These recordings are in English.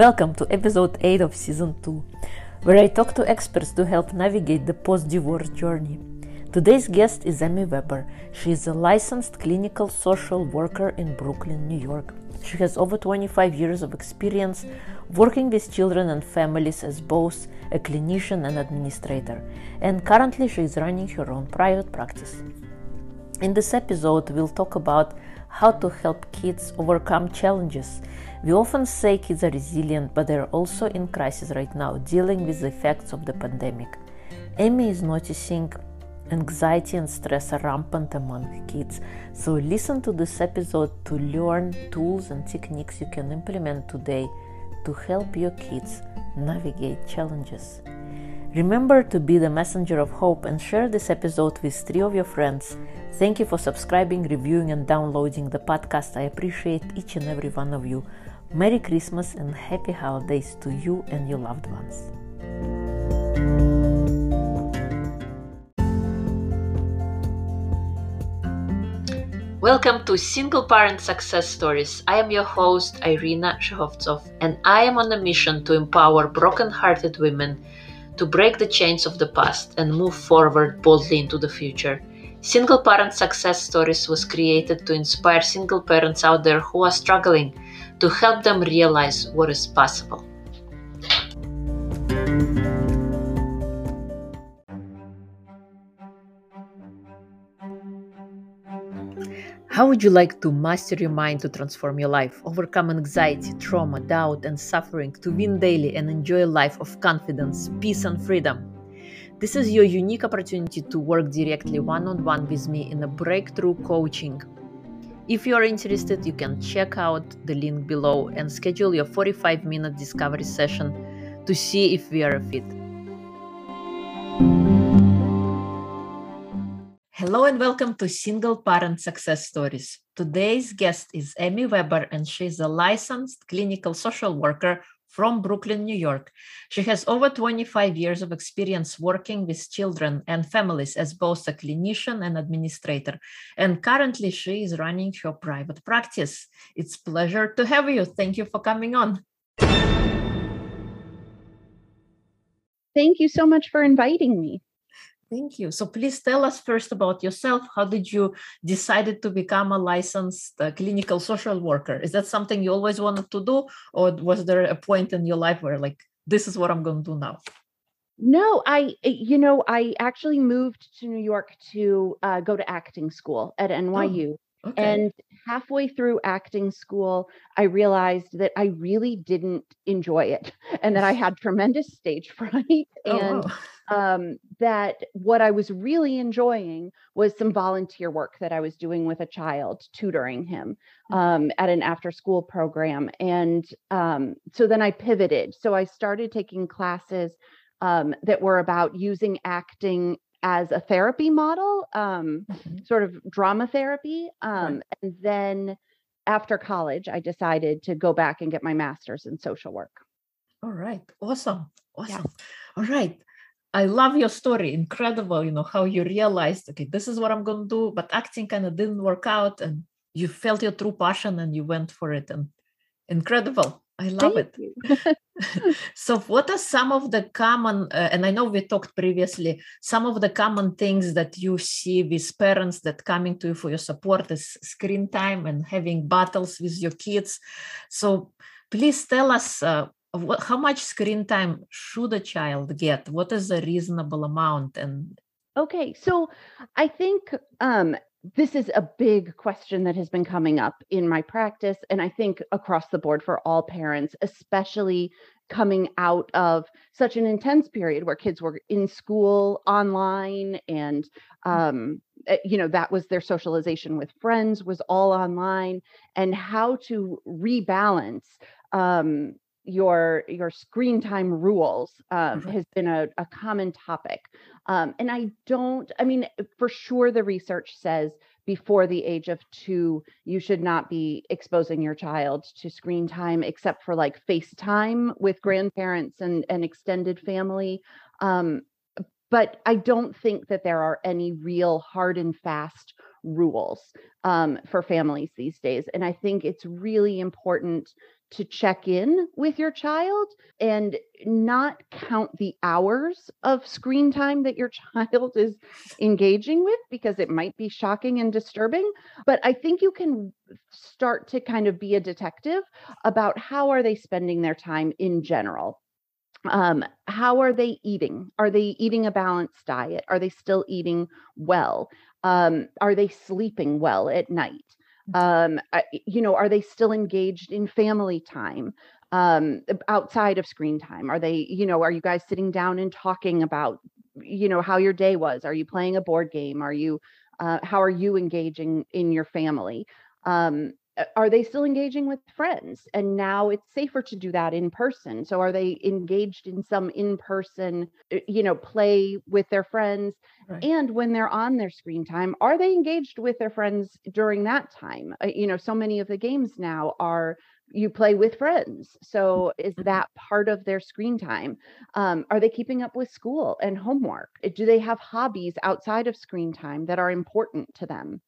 Welcome to episode 8 of season 2, where I talk to experts to help navigate the post divorce journey. Today's guest is Amy Weber. She is a licensed clinical social worker in Brooklyn, New York. She has over 25 years of experience working with children and families as both a clinician and administrator, and currently she is running her own private practice. In this episode, we'll talk about how to help kids overcome challenges. We often say kids are resilient, but they're also in crisis right now, dealing with the effects of the pandemic. Amy is noticing anxiety and stress are rampant among kids. So, listen to this episode to learn tools and techniques you can implement today to help your kids navigate challenges. Remember to be the messenger of hope and share this episode with three of your friends. Thank you for subscribing, reviewing, and downloading the podcast. I appreciate each and every one of you. Merry Christmas and happy holidays to you and your loved ones. Welcome to Single Parent Success Stories. I am your host, Irina Shehovsov, and I am on a mission to empower broken-hearted women to break the chains of the past and move forward boldly into the future. Single Parent Success Stories was created to inspire single parents out there who are struggling to help them realize what is possible. How would you like to master your mind to transform your life, overcome anxiety, trauma, doubt, and suffering to win daily and enjoy a life of confidence, peace, and freedom? This is your unique opportunity to work directly one on one with me in a breakthrough coaching. If you are interested, you can check out the link below and schedule your 45 minute discovery session to see if we are a fit. Hello and welcome to Single Parent Success Stories. Today's guest is Amy Weber, and she's a licensed clinical social worker from Brooklyn, New York. She has over 25 years of experience working with children and families as both a clinician and administrator. And currently, she is running her private practice. It's pleasure to have you. Thank you for coming on. Thank you so much for inviting me. Thank you. So please tell us first about yourself. How did you decided to become a licensed uh, clinical social worker? Is that something you always wanted to do, or was there a point in your life where like this is what I'm going to do now? No, I, eh, you know, I actually moved to New York to uh, go to acting school at NYU. Oh, okay. And halfway through acting school, I realized that I really didn't enjoy it and that I had tremendous stage fright. Oh, and oh, wow. um, that what I was really enjoying was some volunteer work that I was doing with a child, tutoring him mm. um, at an after school program. And um, so then I pivoted. So I started taking classes um, that were about using acting as a therapy model, um, mm-hmm. sort of drama therapy. Um, right. And then after college, I decided to go back and get my master's in social work. All right. Awesome. Awesome. Yeah. All right. I love your story. Incredible, you know, how you realized, okay, this is what I'm going to do, but acting kind of didn't work out and you felt your true passion and you went for it. And incredible. I love Thank it. so, what are some of the common, uh, and I know we talked previously, some of the common things that you see with parents that coming to you for your support is screen time and having battles with your kids. So, please tell us uh, what, how much screen time should a child get? What is a reasonable amount? And okay, so I think um, this is a big question that has been coming up in my practice and i think across the board for all parents especially coming out of such an intense period where kids were in school online and mm. um, eh, you know that was their socialization with friends was all online and how to rebalance um, your your screen time rules um, has been a, a common topic um, and i don't i mean for sure the research says before the age of two you should not be exposing your child to screen time except for like facetime with grandparents and, and extended family. Um, but i don't think that there are any real hard and fast rules um, for families these days. And i think it's really important to check in with your child and not count the hours of screen time that your child is engaging with because it might be shocking and disturbing. But i think you can start to kind of be a detective about how are they spending their time in general. Um, how are they eating? Are they eating a balanced diet? Are they still eating well? Um, are they sleeping well at night um, you know are they still engaged in family time um, outside of screen time? Are they you know are you guys sitting down and talking about you know how your day was? Are you playing a board game? Are you uh, how are you engaging in your family? Um, are they still engaging with friends? And now it's safer to do that in person. So are they engaged in some in person uh, you know play with their friends? Right. and when they're on their screen time are they engaged with their friends during that time? Uh, you know so many of the games now are you play with friends. So is mm-hmm. that part of their screen time? Um, are they keeping up with school and homework? Do they have hobbies outside of screen time that are important to them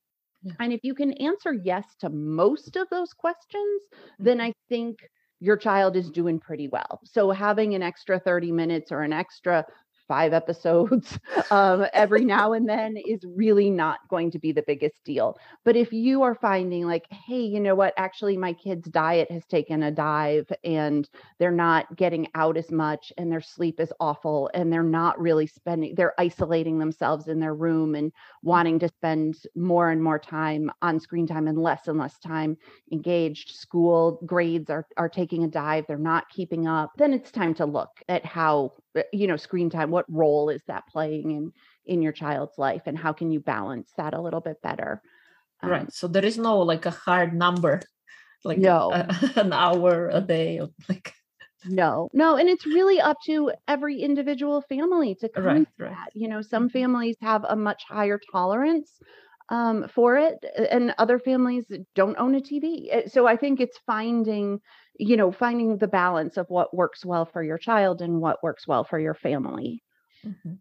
yeah. And if you can answer yes to most of those questions, then mm-hmm. I think your child is doing pretty well. So having an extra 30 minutes or an extra five episodes um, every now and then is really not going to be the biggest deal. But if you are finding like, hey, you know what, actually my kid's diet has taken a dive and they're not getting out as much and their sleep is awful and they're not really spending, they're isolating themselves in their room and wanting to spend more and more time on screen time and less and less time engaged. School grades are, are taking a dive, they're not keeping up. Then it's time to look at how you know screen time what role is that playing in in your child's life and how can you balance that a little bit better um, right so there is no like a hard number like no a, an hour a day or like no no and it's really up to every individual family to come right, to right. that you know some mm-hmm. families have a much higher tolerance um, for it and other families don't own a tv eh, so i think it's finding you know finding the balance of what works well for your child and what works well for your family mm-hmm.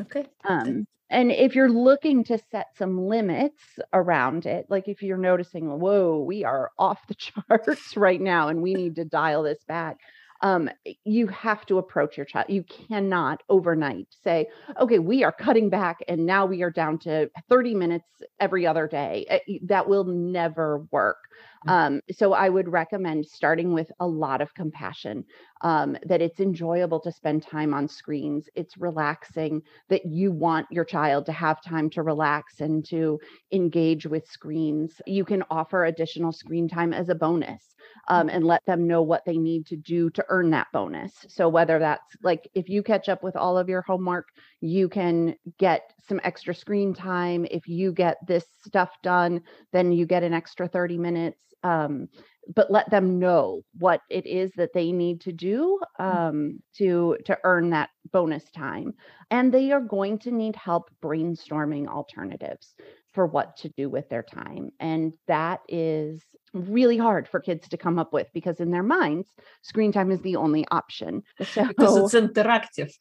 okay um and if you're looking to set some limits around it like if you're noticing whoa we are off the charts right now and we need to dial this back um, you have to approach your child. You cannot overnight say, okay, we are cutting back and now we are down to 30 minutes every other day. Eh, that will never work. Mm. Um, so I would recommend starting with a lot of compassion, um, that it's enjoyable to spend time on screens. It's relaxing, that you want your child to have time to relax and to engage with screens. You can offer additional screen time as a bonus um, and let them know what they need to do to earn that bonus. So whether that's like if you catch up with all of your homework, you can get some extra screen time. If you get this stuff done, then you get an extra 30 minutes. Um, but let them know what it is that they need to do mm. um, to to earn that bonus time and they are going to need help brainstorming alternatives for what to do with their time. And that is really hard for kids to come up with because in their minds, screen time is the only option. So, because it's interactive.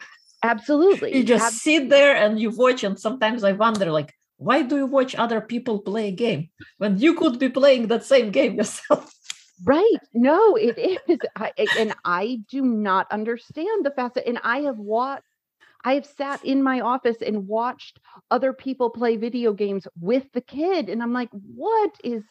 Absolutely. You just Ab- sit there and you watch, and sometimes I wonder, like, why do you watch other people play a game when you could be playing that same game yourself? Right. No, it is. I, and I do not understand the fact that, and I have watched I have sat in my office and watched other people play video games with the kid. And I'm like, what is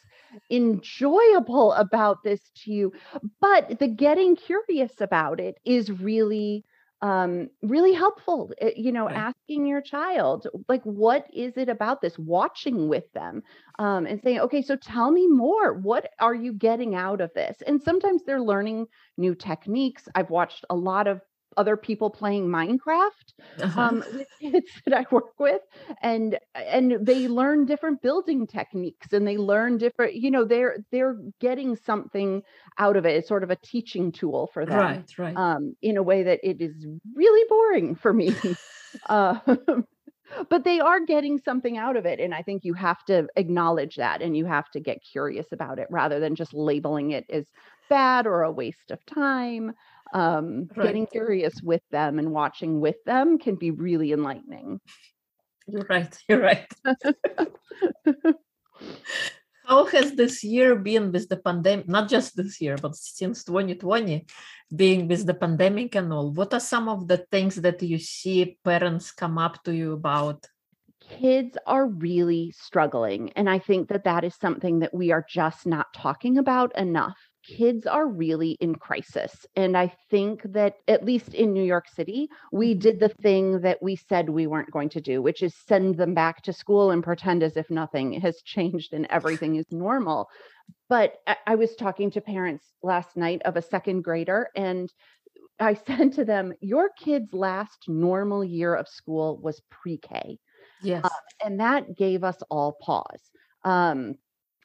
enjoyable about this to you? But the getting curious about it is really um really helpful eh, you know right. asking your child like what is it about this? Watching with them um and saying okay so tell me more. What are you getting out of this? And sometimes they're learning new techniques. I've watched a lot of other people playing Minecraft uh-huh. um, with kids that I work with, and and they learn different building techniques, and they learn different. You know, they're they're getting something out of it. It's sort of a teaching tool for them, right? Right. Um, in a way that it is really boring for me. uh, but they are getting something out of it and i think you have to acknowledge that and you have to get curious about it rather than just labeling it as bad or a waste of time um, right. getting curious with them and watching with them can be really enlightening you're right you're right How has this year been with the pandemic? Not just this year, but since 2020, being with the pandemic and all. What are some of the things that you see parents come up to you about? Kids are really struggling. And I think that that is something that we are just not talking about enough kids are really in crisis. And I think that, at least in New York City, we mm-hmm. did the thing that we said we weren't going to do, which is send them back to school and pretend as if nothing has changed and everything is normal. But I was talking to parents last night of a second grader, and I said to them, Your kid's last normal year of school was pre K. Yes. Uh, and that gave us all pause. Um,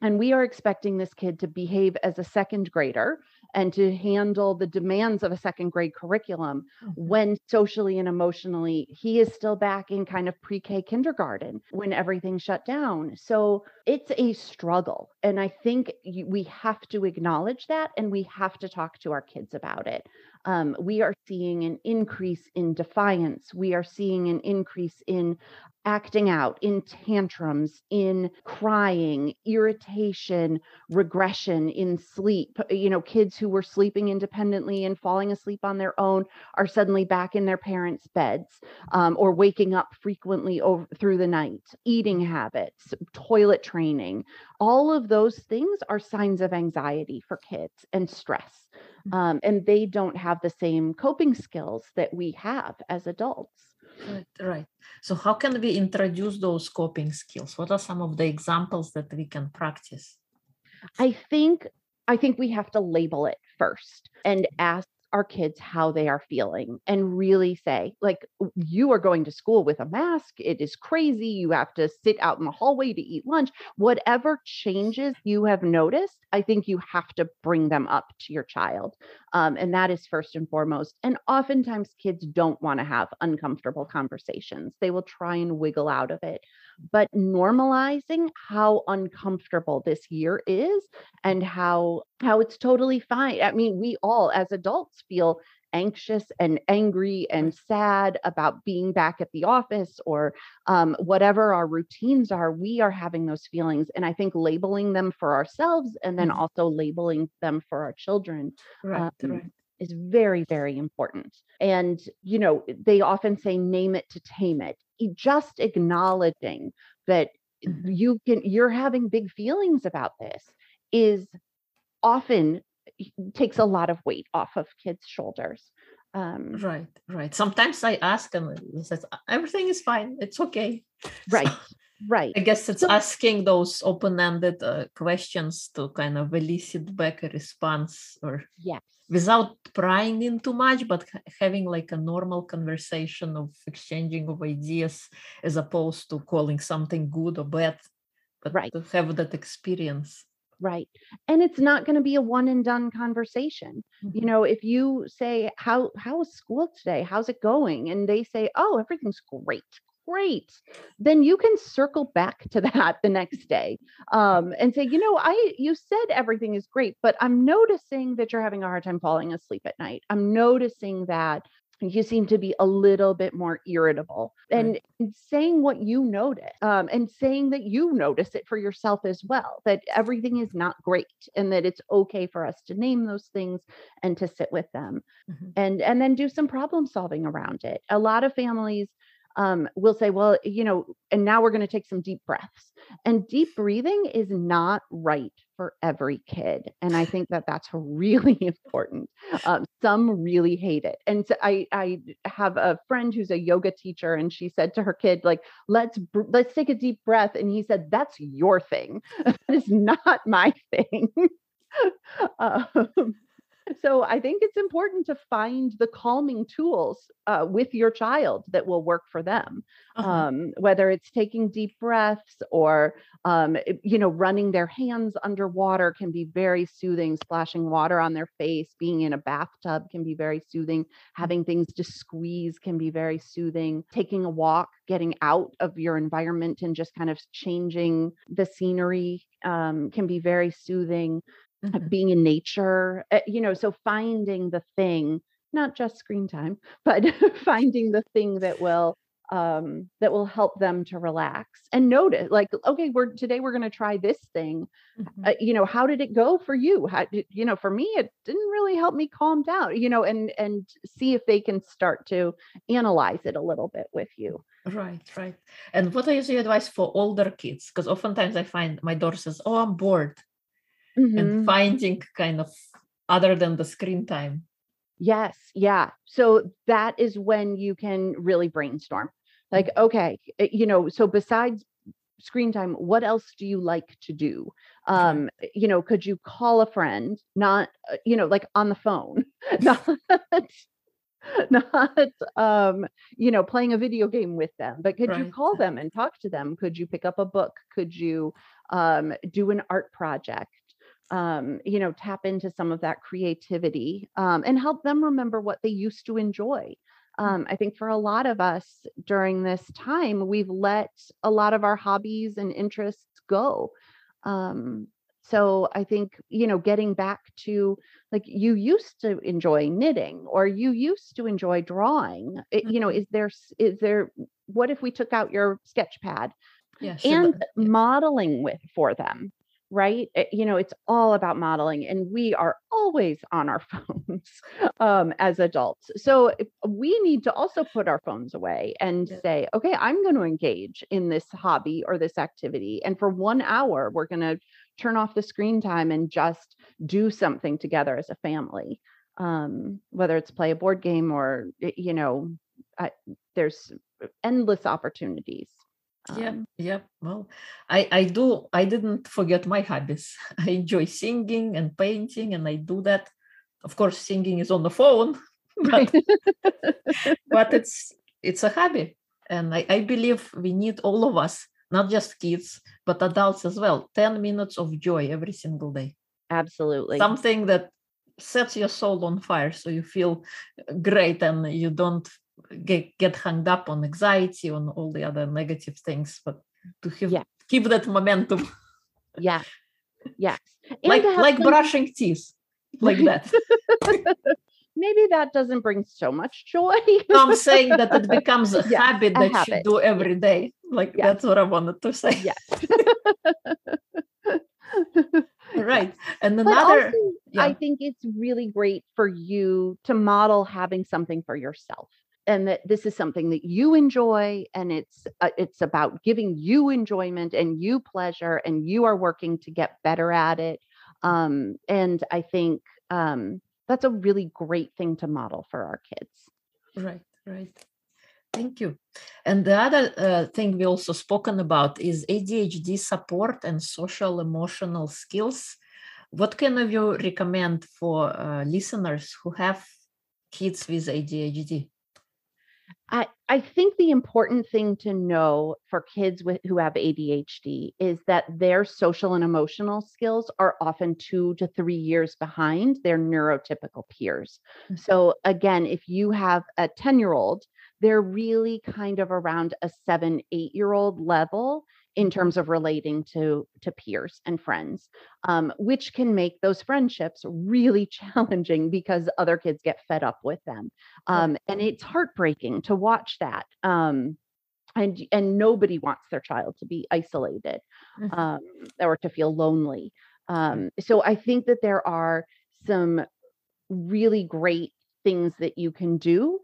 and we are expecting this kid to behave as a second grader and to handle the demands of a second grade curriculum mm-hmm. when socially and emotionally he is still back in kind of pre-K kindergarten when everything shut down. So it's a struggle and I think we have to acknowledge that and we have to talk to our kids about it. Um, we are seeing an increase in defiance. We are seeing an increase in acting out, in tantrums, in crying, irritation, regression, in sleep. You know, kids who were sleeping independently and falling asleep on their own are suddenly back in their parents' beds um, or waking up frequently over through the night, eating habits, toilet training. All of those things are signs of anxiety for kids and stress. Mm. Um, and they don't have the same coping skills that we have as adults. Right, right. So how can we introduce those coping skills? What are some of the examples that we can practice? I think I think we have to label it first and ask our kids how they are feeling and really say, like, you are going to school with a mask. It is crazy. You have to sit out in the hallway to eat lunch. Whatever changes you have noticed, I think you have to bring them up to your child. Um, and that is first and foremost. And oftentimes, kids don't want to have uncomfortable conversations, they will try and wiggle out of it but normalizing how uncomfortable this year is and how how it's totally fine i mean we all as adults feel anxious and angry and sad about being back at the office or um, whatever our routines are, we are having those feelings. And I think labeling them for ourselves and then mm-hmm. also labeling them for our children right, um, right. is very, very important. And, you know, they often say, name it to tame it just acknowledging that mm-hmm. you can you're having big feelings about this is often takes a lot of weight off of kids shoulders um, right right. Sometimes i ask them says everything is fine. It's okay. Right right. I guess it's so, asking those open-ended uh, questions to kind of elicit back a response or yeah without prying in too much but having like a normal conversation of exchanging of ideas as opposed to calling something good or bad but right. to have that experience. Right. And it's not going to be a one and done conversation. Mm-hmm. you know if you say how how is school today? How's it going? and they say oh everything's great great. Then you can circle back to that the next day um, and say you know i you said everything is great but i'm noticing that you're having a hard time falling asleep at night. I'm noticing that you seem to be a little bit more irritable and, saying what you notice um, and saying that you notice it for yourself as well that everything is not great and that it's okay for us to name those things and to sit with them mm-hmm. and and then do some problem solving around it. A lot of families um, we'll say, well, you know, and now we're going to take some deep breaths. And deep breathing is not right for every kid. And I think that that's really important. Um, some really hate it. And so I, I have a friend who's a yoga teacher, and she said to her kid, like, let's let's take a deep breath. And he said, that's your thing. that is not my thing. um, so I think it's important to find the calming tools uh, with your child that will work for them. Uh-huh. Um, whether it's taking deep breaths or um, you know running their hands underwater can be very soothing. Splashing water on their face, being in a bathtub can be very soothing. Having things to squeeze can be very soothing. Taking a walk, getting out of your environment and just kind of changing the scenery um, can be very soothing mm-hmm. being in nature, uh, you know, so finding the thing, not just screen time, but finding the thing that will um, that will help them to relax and notice like okay we're today we're going to try this thing Mhm. uh, you know how did it go for you how did, you know for me it didn't really help me calm down you know and and see if they can start to analyze it a little bit with you Right, right. And what is your advice for older kids? Because oftentimes I find my daughter says, "Oh, I'm bored," Mhm. and finding kind of other than the screen time. Yes, yeah. So that is when you can really brainstorm. Like, okay, eh, you know, so besides screen time, what else do you like to do? Um, eh, you know, could you call a friend, not, uh, you know, like on the phone, not, not, um, you know, playing a video game with them, but could you call them and talk to them? Could you pick up a book? Could you um, do an art project? Um, you know, tap into some of that creativity um, and help them remember what they used to enjoy. Um, I think for a lot of us during this time, we've let a lot of our hobbies and interests go. Um, so I think, you know, getting back to like you used to enjoy knitting or you used to enjoy drawing, it, you know, Mhm. is there, is there, what if we took out your sketch pad Yeah, and yeah. modeling with for them right? Uh, you know it's all about modeling and we are always on our phones um, as adults. So we need to also put our phones away and say okay i'm going to engage in this hobby or this activity and for one hour we're going to turn off the screen time and just do something together as a family. Um, whether it's play a board game or you know I, there's endless opportunities Yep, um, yep. Well, I I do. I didn't forget my hobbies. I enjoy singing and painting, and I do that. Of course, singing is on the phone, but but it's it's a hobby, and I, I believe we need all of us, not just kids, but adults as well. Ten minutes of joy every single day. absolutely Something that sets your soul on fire, so you feel great and you don't get get hung up on anxiety on all the other negative things, but to have, Yeah. keep that momentum, Yeah. Yeah. And like like some- brushing teeth, like that. Maybe that doesn't bring so much joy. No, I'm saying that it becomes a Yes, habit a that habit. you do every day. Like Yes. that's what I wanted to say. Yes. right. And another, also, yeah. I think it's really great for you to model having something for yourself. And that this is something that you enjoy, and it's uh, it's about giving you enjoyment and you pleasure, and you are working to get better at it. Um, and I think um, that's a really great thing to model for our kids. Right, right. Thank you. And the other uh, thing we also spoken about is ADHD support and social emotional skills. What can you recommend for uh, listeners who have kids with ADHD? I, I think the important thing to know for kids with who have ADHD is that their social and emotional skills are often two to three years behind their neurotypical peers. Mhm. So again, if you have a 10 year old, they're really kind of around a seven, eight year old level in terms of relating to to peers and friends um, which can make those friendships really challenging because other kids get fed up with them um, and it's heartbreaking to watch that um, and and nobody wants their child to be isolated Mhm. um, or to feel lonely um, so i think that there are some really great things that you can do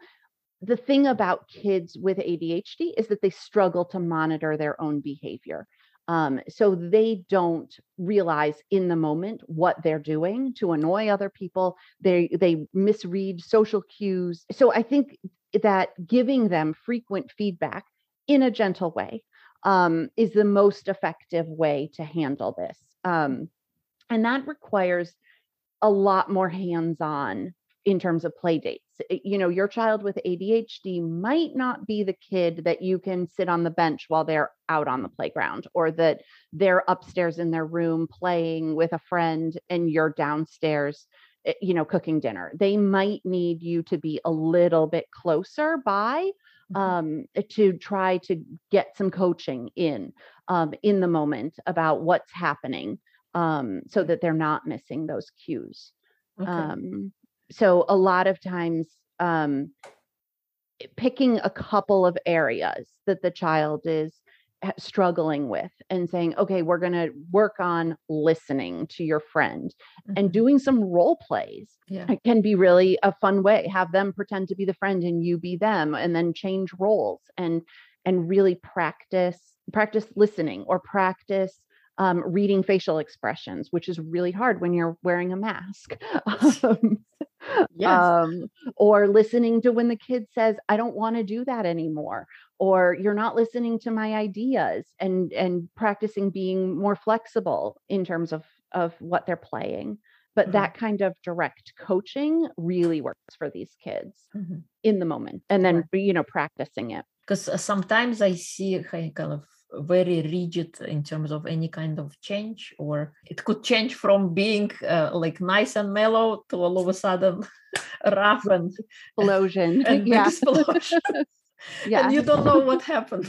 the thing about kids with adhd is that they struggle to monitor their own behavior um, so they don't realize in the moment what they're doing to annoy other people. They they misread social cues. So i think that giving them frequent feedback in a gentle way um, is the most effective way to handle this um, and that requires a lot more hands-on in terms of play dates you know your child with adhd might not be the kid that you can sit on the bench while they're out on the playground or that they're upstairs in their room playing with a friend and you're downstairs eh, you know cooking dinner they might need you to be a little bit closer by Mhm. um, to try to get some coaching in um, in the moment about what's happening um, so that they're not missing those cues Okay. um, so a lot of times um, picking a couple of areas that the child is struggling with and saying okay we're going to work on listening to your friend mm-hmm. and doing some role plays yeah. it can be really a fun way have them pretend to be the friend and you be them and then change roles and and really practice practice listening or practice um, reading facial expressions, which is really hard when you're wearing a mask. um, yes. Um, or listening to when the kid says, I don't want to do that anymore, or you're not listening to my ideas and and practicing being more flexible in terms of of what they're playing. But mm-hmm. that kind of direct coaching really works for these kids mm-hmm. in the moment and then, you know, practicing it. Because uh, sometimes I see kind of very rigid in terms of any kind of change or it could change from being uh, like nice and mellow to all of a sudden rough and explosion. and yeah. explosion. Yeah. and you don't know what happened.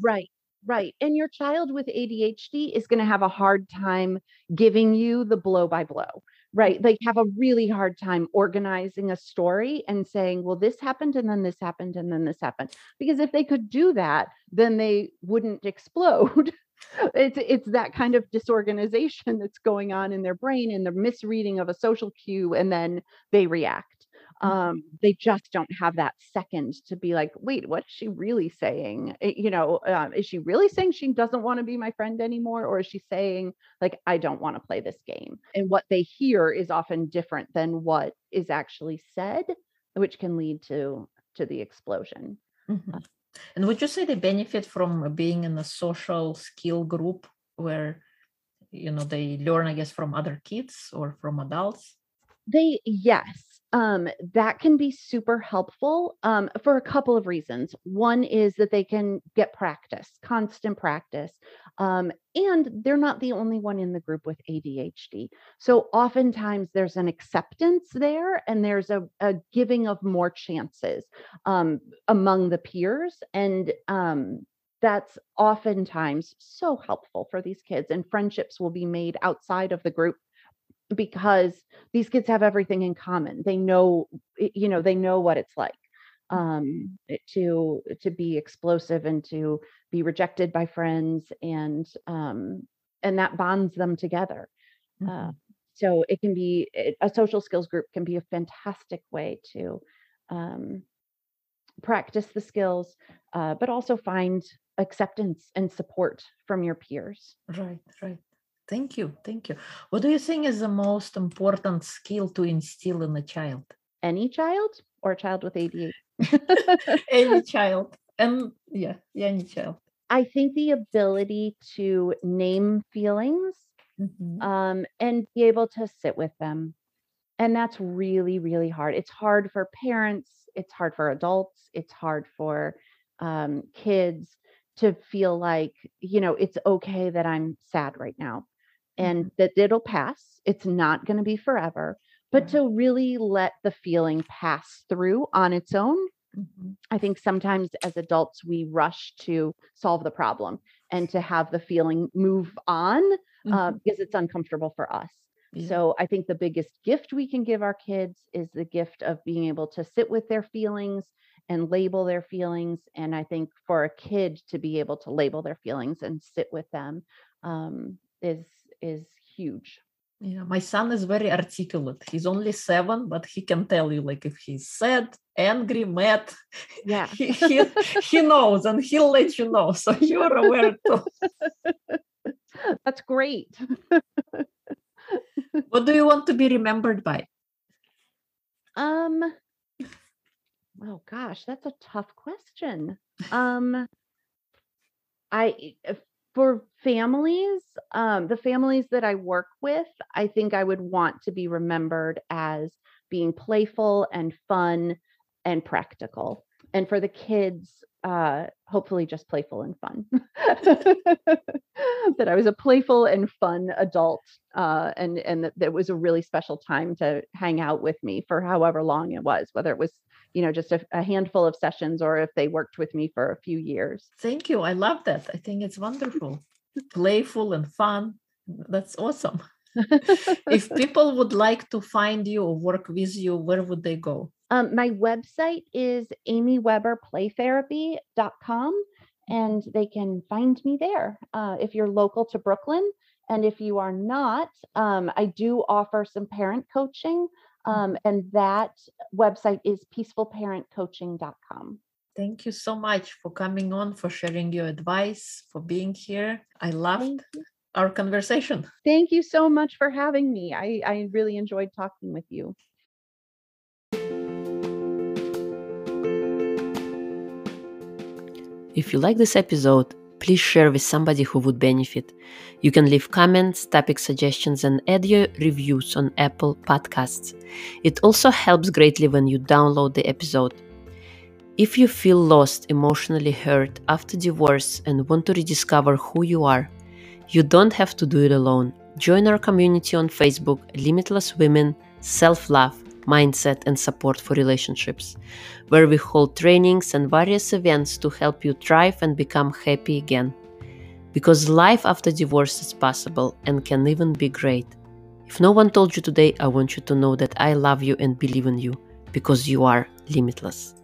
Right right. And your child with adhd is going to have a hard time giving you the blow by blow right they have a really hard time organizing a story and saying well this happened and then this happened and then this happened because if they could do that then they wouldn't explode it's it's that kind of disorganization that's going on in their brain and the misreading of a social cue and then they react. Um, they just don't have that second to be like wait what's she really saying? It, you know um, is she really saying she doesn't want to be my friend anymore or is she saying like i don't want to play this game? And what they hear is often different than what is actually said which can lead to to the explosion. Mm-hmm. Uh and would you say they benefit from being in a social skill group where you know they learn i guess from other kids or from adults? They yes um, that can be super helpful um, for a couple of reasons. One is that they can get practice, constant practice. Um, and they're not the only one in the group with ADHD. So oftentimes there's an acceptance there and there's a, a giving of more chances um, among the peers. And um, that's oftentimes so helpful for these kids. And friendships will be made outside of the group because these kids have everything in common they know you know they know what it's like mm. um to to be explosive and to be rejected by friends and um and that bonds them together uh, mm-hmm. uh, so it can be a social skills group can be a fantastic way to um practice the skills uh, but also find acceptance and support from your peers right right Thank you. Thank you. What do you think is the most important skill to instill in a child? Any child or a child with ADHD? any child. And yeah, yeah, any child. I think the ability to name feelings mm-hmm. um, and be able to sit with them. And that's really, really hard. It's hard for parents, it's hard for adults, it's hard for um, kids to feel like, you know, it's okay that I'm sad right now and mm-hmm. that it'll pass. It's not going to be forever, but to really let the feeling pass through on its own. Mm-hmm. I think sometimes as adults, we rush to solve the problem and to have the feeling move on uh, mm-hmm. uh, because it's uncomfortable for us. Yeah. So I think the biggest gift we can give our kids is the gift of being able to sit with their feelings and label their feelings. And I think for a kid to be able to label their feelings and sit with them um, is is huge. Yeah, my son is very articulate. He's only seven, but he can tell you like if he's sad, angry, mad. Yeah, he, he, he knows and he'll let you know. So you're aware too. That's great. what do you want to be remembered by? Um oh gosh, that's a tough question. Um I for families, um, the families that I work with, I think I would want to be remembered as being playful and fun and practical. And for the kids, uh, hopefully just playful and fun. that I was a playful and fun adult, uh, and and that, that was a really special time to hang out with me for however long it was, whether it was you know just a, a, handful of sessions or if they worked with me for a few years. Thank you. I love that. I think it's wonderful. Playful and fun. That's awesome. If people would like to find you or work with you where would they go? Um, my website is amyweberplaytherapy.com, and they can find me there uh, if you're local to Brooklyn. And if you are not, um, I do offer some parent coaching, um, and that website is peacefulparentcoaching.com. Thank you so much for coming on, for sharing your advice, for being here. I loved our conversation. Thank you so much for having me. I, I really enjoyed talking with you. If you like this episode, please share with somebody who would benefit. You can leave comments, topic suggestions, and add your reviews on Apple Podcasts. It also helps greatly when you download the episode. If you feel lost, emotionally hurt after divorce, and want to rediscover who you are, you don't have to do it alone. Join our community on Facebook, Limitless Women, Self Love mindset, and support for relationships, where we hold trainings and various events to help you thrive and become happy again. Because life after divorce is possible and can even be great. If no one told you today, I want you to know that I love you and believe in you because you are limitless.